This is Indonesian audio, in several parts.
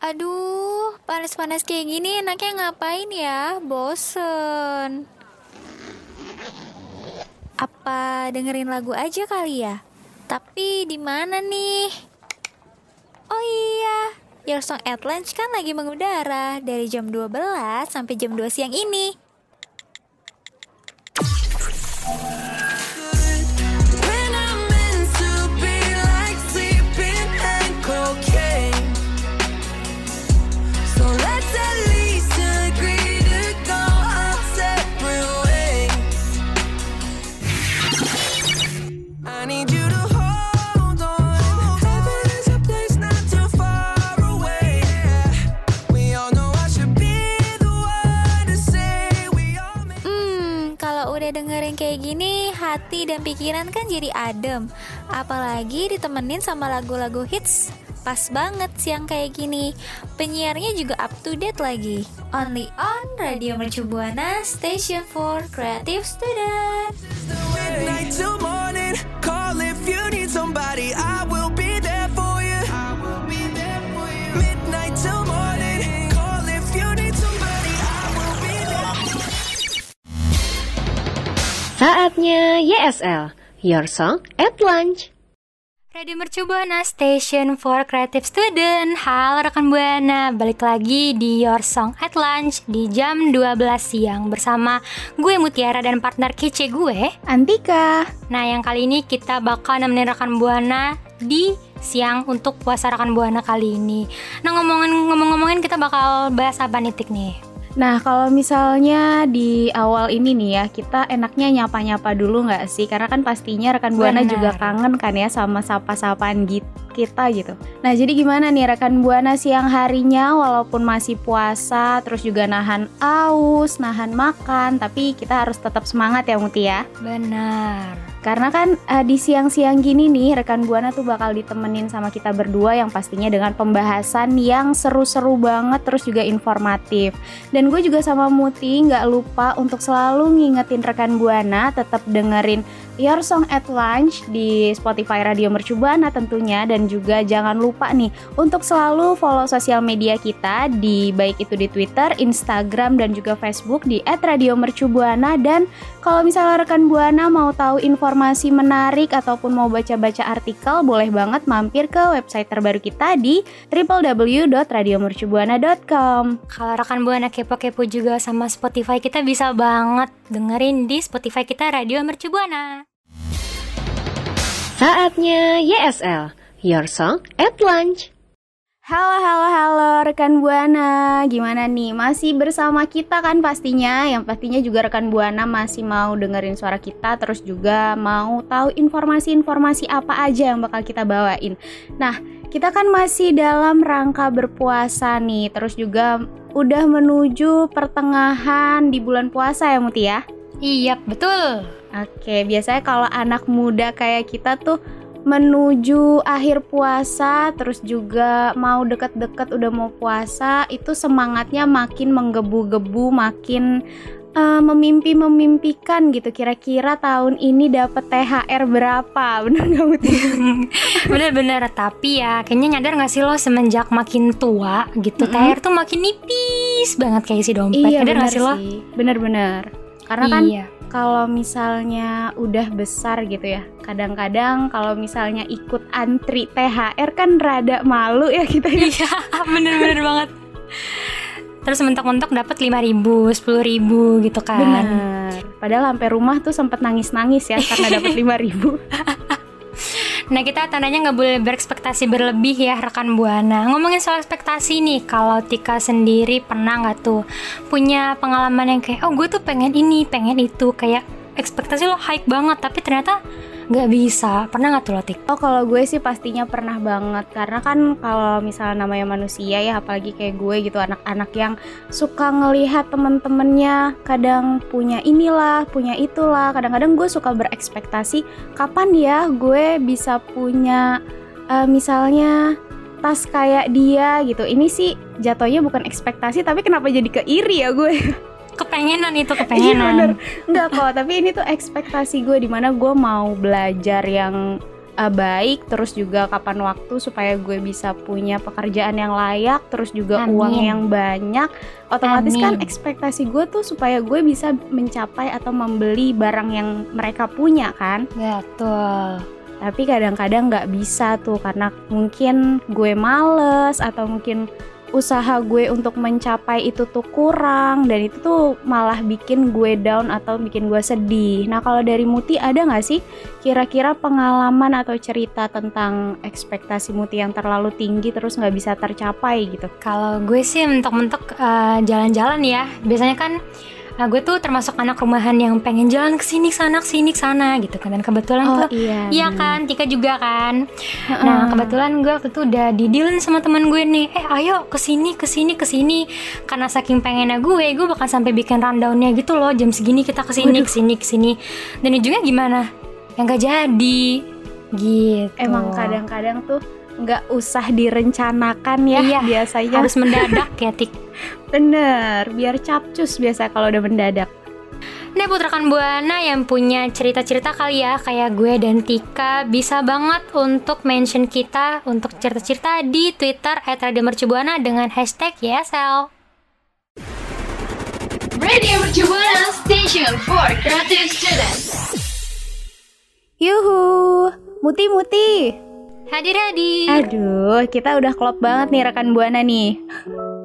Aduh, panas-panas kayak gini enaknya ngapain ya? Bosen. Apa dengerin lagu aja kali ya? Tapi di mana nih? Oh iya, Your Song at Lunch kan lagi mengudara dari jam 12 sampai jam 2 siang ini. Hati dan pikiran kan jadi adem. Apalagi ditemenin sama lagu-lagu hits. Pas banget siang kayak gini. Penyiarnya juga up to date lagi. Only on Radio Mercu Buana, Station for Creative Student. Saatnya YSL, Your Song at Lunch. Radio Mercu Buana Station for Creative Student Halo rekan Buana Balik lagi di Your Song at Lunch Di jam 12 siang Bersama gue Mutiara dan partner kece gue Antika. Nah yang kali ini kita bakal nemenin rekan Buana Di siang untuk puasa rekan Buana kali ini Nah ngomongin ngomong-ngomongin kita bakal bahas apa nih Tik nih Nah, kalau misalnya di awal ini nih ya, kita enaknya nyapa-nyapa dulu nggak sih? Karena kan pastinya rekan Buana Benar. juga kangen kan ya sama sapa-sapaan git- kita gitu. Nah, jadi gimana nih rekan Buana siang harinya walaupun masih puasa, terus juga nahan aus, nahan makan, tapi kita harus tetap semangat ya Muti ya. Benar Karena kan eh, di siang-siang gini nih rekan Buana tuh bakal ditemenin sama kita berdua yang pastinya dengan pembahasan yang seru-seru banget terus juga informatif. Dan gue juga sama Muti nggak lupa untuk selalu ngingetin rekan Buana tetap dengerin Your Song at Lunch di Spotify Radio Mercu Buana tentunya dan juga jangan lupa nih untuk selalu follow sosial media kita di baik itu di Twitter, Instagram dan juga Facebook di @radiomercubuana dan kalau misalnya rekan Buana mau tahu informasi menarik ataupun mau baca-baca artikel, boleh banget mampir ke website terbaru kita di www.radiomercubuana.com. Kalau rekan Buana kepo-kepo juga sama Spotify kita bisa banget dengerin di Spotify kita Radio Mercu Buana Saatnya YSL, Your Song at Lunch. Halo, halo, halo rekan Buana, gimana nih? Masih bersama kita kan pastinya, yang pastinya juga rekan Buana masih mau dengerin suara kita, terus juga mau tahu informasi-informasi apa aja yang bakal kita bawain. Nah, kita kan masih dalam rangka berpuasa nih, terus juga udah menuju pertengahan di bulan puasa ya Muti ya? Iya betul Oke, biasanya kalau anak muda kayak kita tuh menuju akhir puasa, terus juga mau deket-deket udah mau puasa, itu semangatnya makin menggebu-gebu, makin eh, memimpi-memimpikan gitu. Kira-kira tahun ini dapat THR berapa? Bener nggak Muti? Bener-bener Tapi ya kayaknya nyadar gak sih lo semenjak makin tua gitu Mm-mm. THR tuh makin nipis banget kayak si dompet Nyadar bener gak sih lo? Bener-bener. Karena kan Iya kalau misalnya udah besar gitu ya kadang-kadang kalau misalnya ikut antri THR kan rada malu ya kita ya. Iya bener-bener banget. Terus mentok-mentok dapat lima ribu, sepuluh ribu gitu kan. Bener. Padahal sampai rumah tuh sempet nangis-nangis ya karena dapat 5000 Nah kita tandanya nggak boleh berekspektasi berlebih ya rekan buana. Ngomongin soal ekspektasi nih, kalau Tika sendiri pernah nggak tuh punya pengalaman yang kayak, oh gue tuh pengen ini, pengen itu, kayak ekspektasi lo high banget, tapi ternyata nggak bisa. Pernah nggak tuh lo Tik? Oh kalau gue sih pastinya pernah banget karena kan kalau misalnya namanya manusia ya apalagi kayak gue gitu anak-anak yang suka ngelihat temen-temennya kadang punya inilah punya itulah kadang-kadang gue suka berekspektasi kapan ya gue bisa punya eh, misalnya tas kayak dia gitu ini sih jatuhnya bukan ekspektasi tapi kenapa jadi keiri ya gue kepengenan itu Iya kepengenan Enggak kok Tapi ini tuh ekspektasi gue Di mana gue mau belajar yang uh, baik terus juga kapan waktu supaya gue bisa punya pekerjaan yang layak terus juga Amin. uang yang banyak otomatis kan Amin. ekspektasi gue tuh supaya gue bisa mencapai atau membeli barang yang mereka punya kan Betul. tapi kadang-kadang nggak bisa tuh karena mungkin gue males atau mungkin usaha gue untuk mencapai itu tuh kurang dan itu tuh malah bikin gue down atau bikin gue sedih. Nah kalau dari Muti ada nggak sih kira-kira pengalaman atau cerita tentang ekspektasi Muti yang terlalu tinggi terus nggak bisa tercapai gitu? Kalau gue sih mentok-mentok eh, jalan-jalan ya. Biasanya kan eh, gue tuh termasuk anak rumahan yang pengen jalan ke sini sana ke sini ke sana gitu kan. Dan kebetulan tuh iya. Iya kan, Tika juga kan. Nah, kebetulan gue waktu itu udah didilin sama teman gue nih. Eh, ayo ke sini, ke sini, ke sini. Karena saking pengennya gue, gue bahkan sampai bikin rundownnya gitu loh. Jam segini kita ke sini, ke sini, ke sini. Dan ujungnya gimana? Yang gak jadi. Gitu. Emang kadang-kadang tuh nggak usah direncanakan ya Iya, biasanya. harus mendadak ya, Tik. Bener, biar capcus biasa kalau udah mendadak. Nah buat rekan Buana yang punya cerita-cerita kali ya Kayak gue dan Tika Bisa banget untuk mention kita Untuk cerita-cerita di Twitter At Radio Mercubuana dengan hashtag YSL Radio Mercubuana Station for Creative Students. Yuhu, muti-muti. Hadir-hadir Aduh, kita udah klop banget nih rekan Buana nih.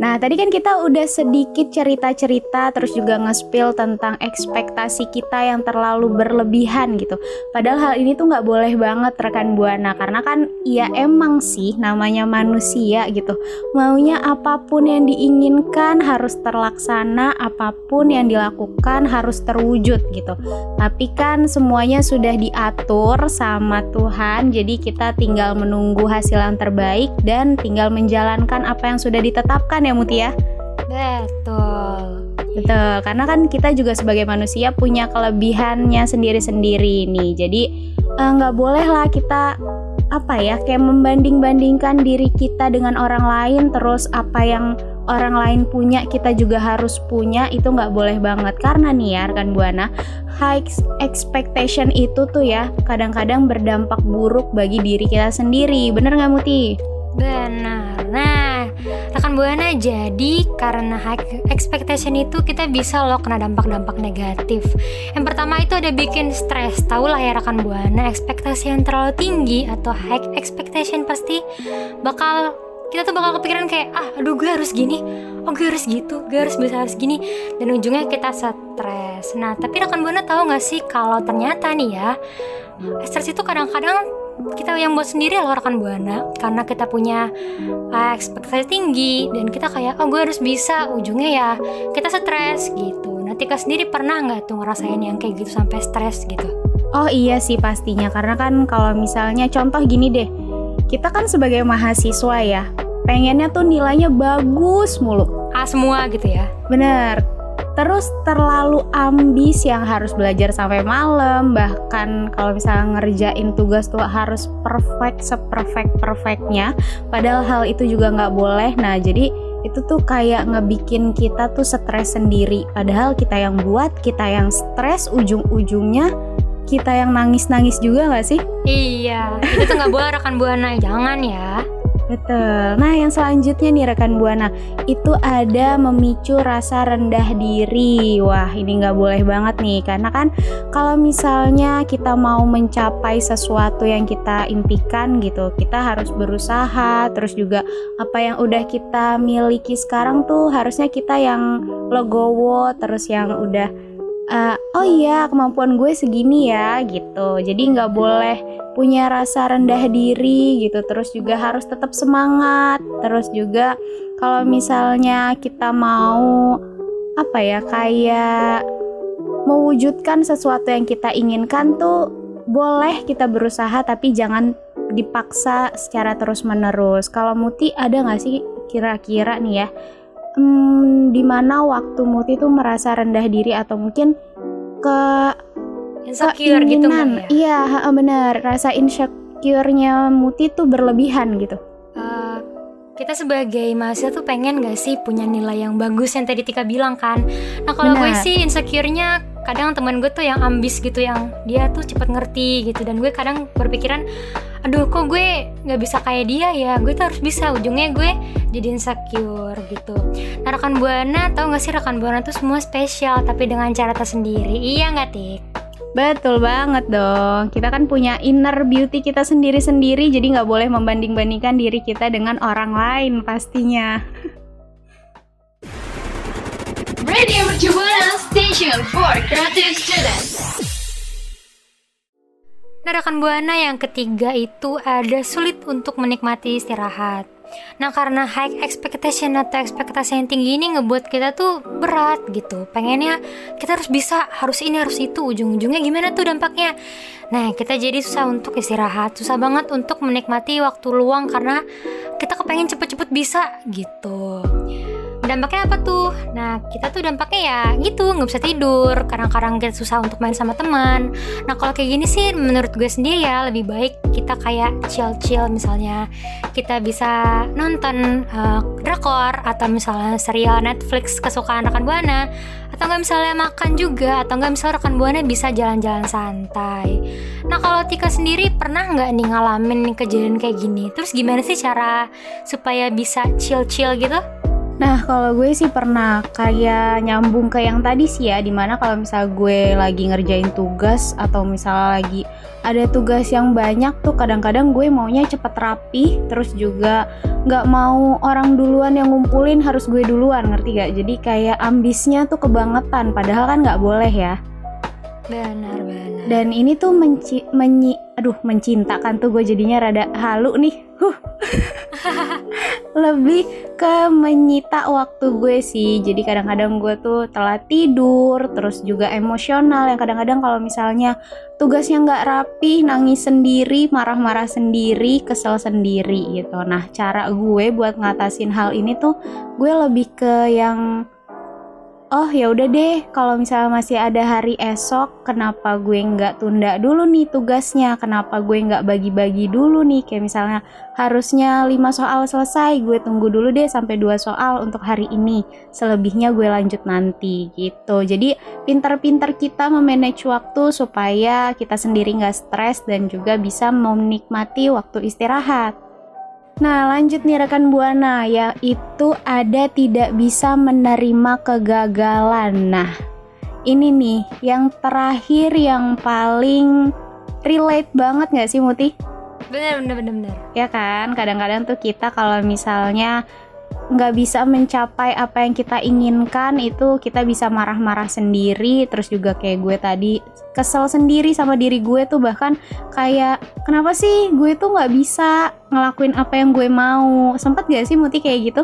Nah, tadi kan kita udah sedikit cerita-cerita terus juga nge-spill tentang ekspektasi kita yang terlalu berlebihan gitu. Padahal hal ini tuh nggak boleh banget rekan Buana karena kan ya emang sih namanya manusia gitu. Maunya apa pun yang diinginkan harus terlaksana, apa pun yang dilakukan harus terwujud gitu. Tapi kan semuanya sudah diatur sama Tuhan, jadi kita tinggal menunggu hasil yang terbaik dan tinggal menjalankan apa yang sudah ditetapkan ya Muti ya. Betul Betul, karena kan kita juga sebagai manusia punya kelebihannya sendiri-sendiri nih. Jadi eh, nggak boleh lah kita apa ya kayak membanding-bandingkan diri kita dengan orang lain terus apa yang orang lain punya kita juga harus punya itu nggak boleh banget karena nih ya rekan buana high expectation itu tuh ya kadang-kadang berdampak buruk bagi diri kita sendiri bener nggak Muti? Benar. Nah rekan Buana jadi karena high expectation itu kita bisa loh kena dampak-dampak negatif. Yang pertama itu ada bikin stres. Tahu lah ya rekan Buana ekspektasi yang terlalu tinggi atau high expectation pasti bakal kita tuh bakal kepikiran kayak ah aduh gue harus gini. Oh gue harus gitu. Gue harus bisa harus gini. Dan ujungnya kita stres. Nah tapi rekan buana tahu nggak sih kalau ternyata nih ya stres itu kadang-kadang kita yang buat sendiri loh rekan buana karena kita punya uh, ekspektasi tinggi dan kita kayak oh gue harus bisa ujungnya ya kita stres gitu. Nah Tika sendiri pernah nggak tuh ngerasain yang kayak gitu sampai stres gitu? Oh iya sih pastinya karena kan kalau misalnya contoh gini deh kita kan sebagai mahasiswa ya pengennya tuh nilainya bagus mulu. Ah semua gitu ya? Bener terus terlalu ambis yang harus belajar sampai malam bahkan kalau misalnya ngerjain tugas tuh harus perfect seperfect perfectnya. Padahal hal itu juga nggak boleh. Nah jadi itu tuh kayak ngebikin kita tuh stres sendiri. Padahal kita yang buat kita yang stres ujung-ujungnya kita yang nangis-nangis juga nggak sih? Iya itu tuh nggak boleh rekan buana. Jangan ya Betul. Nah, yang selanjutnya nih rekan Buana, itu ada memicu rasa rendah diri. Wah, ini nggak boleh banget nih, karena kan kalau misalnya kita mau mencapai sesuatu yang kita impikan gitu, kita harus berusaha. Terus juga apa yang udah kita miliki sekarang tuh harusnya kita yang legowo, terus yang udah uh, oh iya kemampuan gue segini ya gitu. Jadi nggak boleh punya rasa rendah diri gitu. Terus juga harus tetap semangat. Terus juga kalau misalnya kita mau apa ya kayak mewujudkan sesuatu yang kita inginkan tuh boleh kita berusaha tapi jangan dipaksa secara terus menerus kalau Muti ada nggak sih kira-kira nih ya hmm, di mana waktu Muti tuh merasa rendah diri atau mungkin ke insecure gitu nggak ya? Iya, benar. Rasa insecure-nya Muti tuh berlebihan gitu. Eh, kita sebagai mahasiswa tuh pengen gak sih punya nilai yang bagus yang tadi Tika bilang kan? Nah kalau gue sih insecure-nya kadang temen gue tuh yang ambis gitu yang dia tuh cepet ngerti gitu. Dan gue kadang berpikiran aduh kok gue nggak bisa kayak dia ya gue tuh harus bisa ujungnya gue jadi insecure gitu nah rekan buana tau gak sih rekan buana tuh semua spesial tapi dengan cara tersendiri iya nggak tik Betul banget dong. Kita kan punya inner beauty kita sendiri-sendiri, jadi nggak boleh membanding-bandingkan diri kita dengan orang lain pastinya. Radio Mercu Buana Station for Creative Students. Nah, rekan buana yang ketiga itu ada sulit untuk menikmati istirahat. Nah, karena high expectation atau ekspektasi yang tinggi ini ngebuat kita tuh berat gitu. Pengennya kita harus bisa, harus ini, harus itu. Ujung-ujungnya gimana tuh dampaknya? Nah, kita jadi susah untuk istirahat, susah banget untuk menikmati waktu luang karena kita kepengen cepet-cepet bisa gitu dampaknya apa tuh? Nah, kita tuh dampaknya ya gitu, nggak bisa tidur, kadang-kadang kita susah untuk main sama teman. Nah, kalau kayak gini sih menurut gue sendiri ya lebih baik kita kayak chill-chill misalnya. Kita bisa nonton uh, drakor atau misalnya serial Netflix kesukaan rekan Buana atau nggak misalnya makan juga atau nggak misalnya rekan Buana bisa jalan-jalan santai. Nah, kalau Tika sendiri pernah nggak nih ngalamin kejadian kayak gini? Terus gimana sih cara supaya bisa chill-chill gitu? Nah, kalau gue sih pernah kayak nyambung ke yang tadi sih ya, di mana kalau misal gue lagi ngerjain tugas atau misalnya lagi ada tugas yang banyak tuh kadang-kadang gue maunya cepet rapi, terus juga nggak mau orang duluan yang ngumpulin harus gue duluan, ngerti gak? Jadi kayak ambisnya tuh kebangetan, padahal kan nggak boleh ya. Benar, benar. Dan ini tuh menci menyi aduh mencintakan tuh gue jadinya rada halu nih. Huh. Lebih ke menyita waktu gue sih. Jadi kadang-kadang gue tuh telat tidur, terus juga emosional yang kadang-kadang kalau misalnya tugasnya nggak rapi, nangis sendiri, marah-marah sendiri, kesel sendiri gitu. Nah, cara gue buat ngatasin hal ini tuh gue lebih ke yang oh ya udah deh kalau misalnya masih ada hari esok kenapa gue nggak tunda dulu nih tugasnya? Kenapa gue nggak bagi-bagi dulu nih? Kayak misalnya harusnya 5 soal selesai gue tunggu dulu deh sampai dua soal untuk hari ini. Selebihnya gue lanjut nanti gitu. Jadi pintar-pintar kita memanage waktu supaya kita sendiri nggak stres dan juga bisa menikmati waktu istirahat Nah, lanjut nih rekan Buana, yaitu ada tidak bisa menerima kegagalan. Nah, ini nih yang terakhir yang paling relate banget gak sih Muti? Bener, bener, bener, bener. Ya kan, kadang-kadang tuh kita kalau misalnya nggak bisa mencapai apa yang kita inginkan itu kita bisa marah-marah sendiri. Terus juga kayak gue tadi kesel sendiri sama diri gue tuh bahkan kayak kenapa sih gue tuh nggak bisa ngelakuin apa yang gue mau? Sempet gak sih Muti kayak gitu?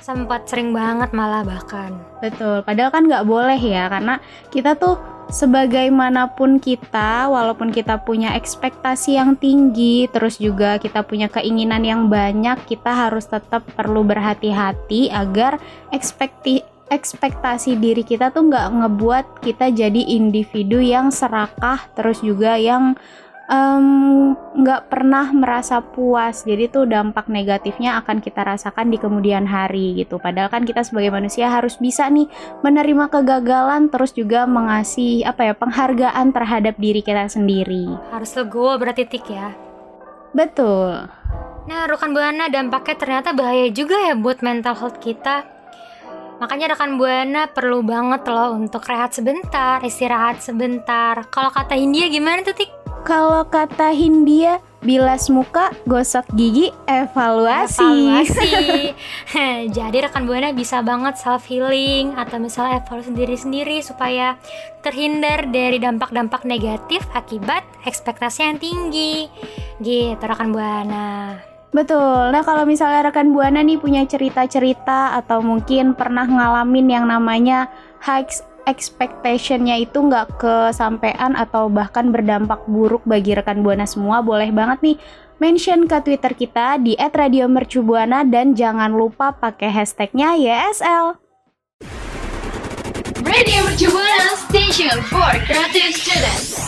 Sempat sering banget malah bahkan. Betul padahal kan nggak boleh ya karena kita tuh sebagaimanapun kita, walaupun kita punya ekspektasi yang tinggi, terus juga kita punya keinginan yang banyak, kita harus tetap perlu berhati-hati agar ekspekti ekspektasi diri kita tuh nggak ngebuat kita jadi individu yang serakah, terus juga yang nggak um, pernah merasa puas. Jadi tuh dampak negatifnya akan kita rasakan di kemudian hari gitu. Padahal kan kita sebagai manusia harus bisa nih menerima kegagalan terus juga mengasih apa ya penghargaan terhadap diri kita sendiri. Harus legowo berarti tik ya? Betul. Nah rekan buana dampaknya ternyata bahaya juga ya buat mental health kita. Makanya rekan Buana perlu banget loh untuk rehat sebentar, istirahat sebentar. Kalau kata India gimana tuh Tik? Kalau kata Hindia, bilas muka, gosok gigi, evaluasi. Evaluasi. Jadi rekan buana bisa banget self healing atau misalnya evaluasi diri sendiri supaya terhindar dari dampak-dampak negatif akibat ekspektasi yang tinggi. Gitu rekan buana. Betul. Nah, kalau misalnya rekan Buana nih punya cerita-cerita atau mungkin pernah ngalamin yang namanya high expectationnya itu nggak kesampaian atau bahkan berdampak buruk bagi rekan buana semua, boleh banget nih mention ke Twitter kita di @radiomercubuana dan jangan lupa pakai hashtagnya YSL. Radio Mercubuana Station for Creative Students.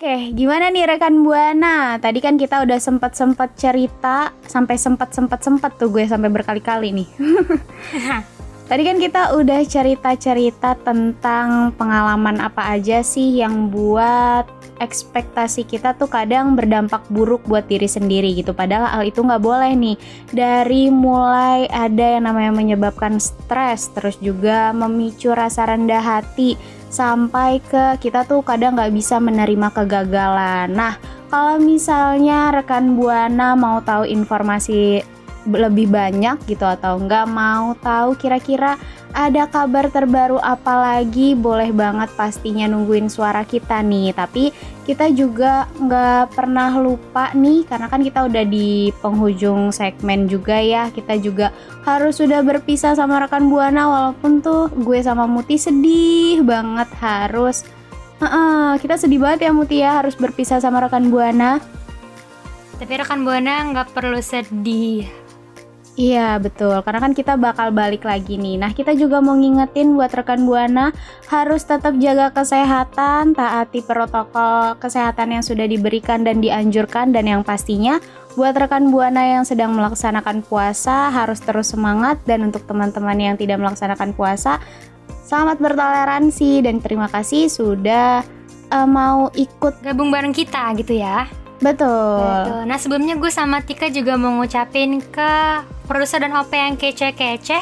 Oke, gimana nih rekan Buana? Tadi kan kita udah sempet-sempet cerita, sampai sempet-sempet-sempet tuh gue sampai berkali-kali nih. Tadi kan kita udah cerita-cerita tentang pengalaman apa aja sih yang buat ekspektasi kita tuh kadang berdampak buruk buat diri sendiri gitu. Padahal hal itu nggak boleh nih. Dari mulai ada yang namanya menyebabkan stres, terus juga memicu rasa rendah hati, sampai ke kita tuh kadang nggak bisa menerima kegagalan. Nah, kalau misalnya rekan buana mau tahu informasi lebih banyak gitu atau nggak mau tahu kira-kira ada kabar terbaru apa lagi boleh banget pastinya nungguin suara kita nih. Tapi kita juga nggak pernah lupa nih karena kan kita udah di penghujung segmen juga ya. Kita juga harus sudah berpisah sama rekan buana walaupun tuh gue sama Muti sedih banget harus uh, kita sedih banget ya Muti ya harus berpisah sama rekan buana. Tapi rekan Buana nggak perlu sedih. Iya betul, karena kan kita bakal balik lagi nih. Nah kita juga mau ngingetin buat rekan buana harus tetap jaga kesehatan, taati protokol kesehatan yang sudah diberikan dan dianjurkan dan yang pastinya buat rekan buana yang sedang melaksanakan puasa harus terus semangat dan untuk teman-teman yang tidak melaksanakan puasa selamat bertoleransi dan terima kasih sudah eh, mau ikut Gabung bareng kita gitu ya. Betul. Betul. Nah sebelumnya gue sama Tika juga mau ngucapin ke produser dan OP yang kece-kece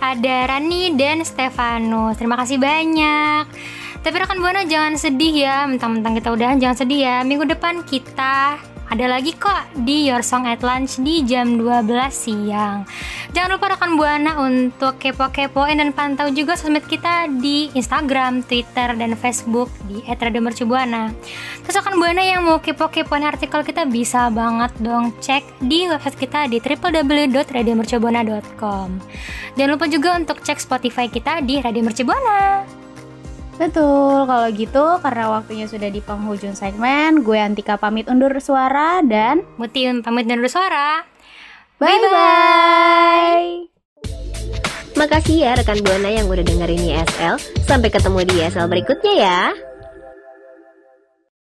Ada Rani dan Stefanus Terima kasih banyak Tapi rekan Buana jangan sedih ya Mentang-mentang kita udahan jangan sedih ya Minggu depan kita ada lagi kok di Your Song at Lunch di jam 12 siang Jangan lupa rekan Buana untuk kepo-kepoin dan pantau juga sosmed kita di Instagram, Twitter, dan Facebook di @radiomercubuana. Terus rekan Buana yang mau kepo-kepoin artikel kita bisa banget dong cek di website kita di www.radiomercubuana.com. Jangan lupa juga untuk cek Spotify kita di Radio Mercubuana. Betul, kalau gitu karena waktunya sudah di penghujung segmen, gue Antika pamit undur suara dan Muti pamit dan suara. bye-bye. Makasih ya rekan Buana yang udah dengerin YSL. Sampai ketemu di YSL berikutnya ya.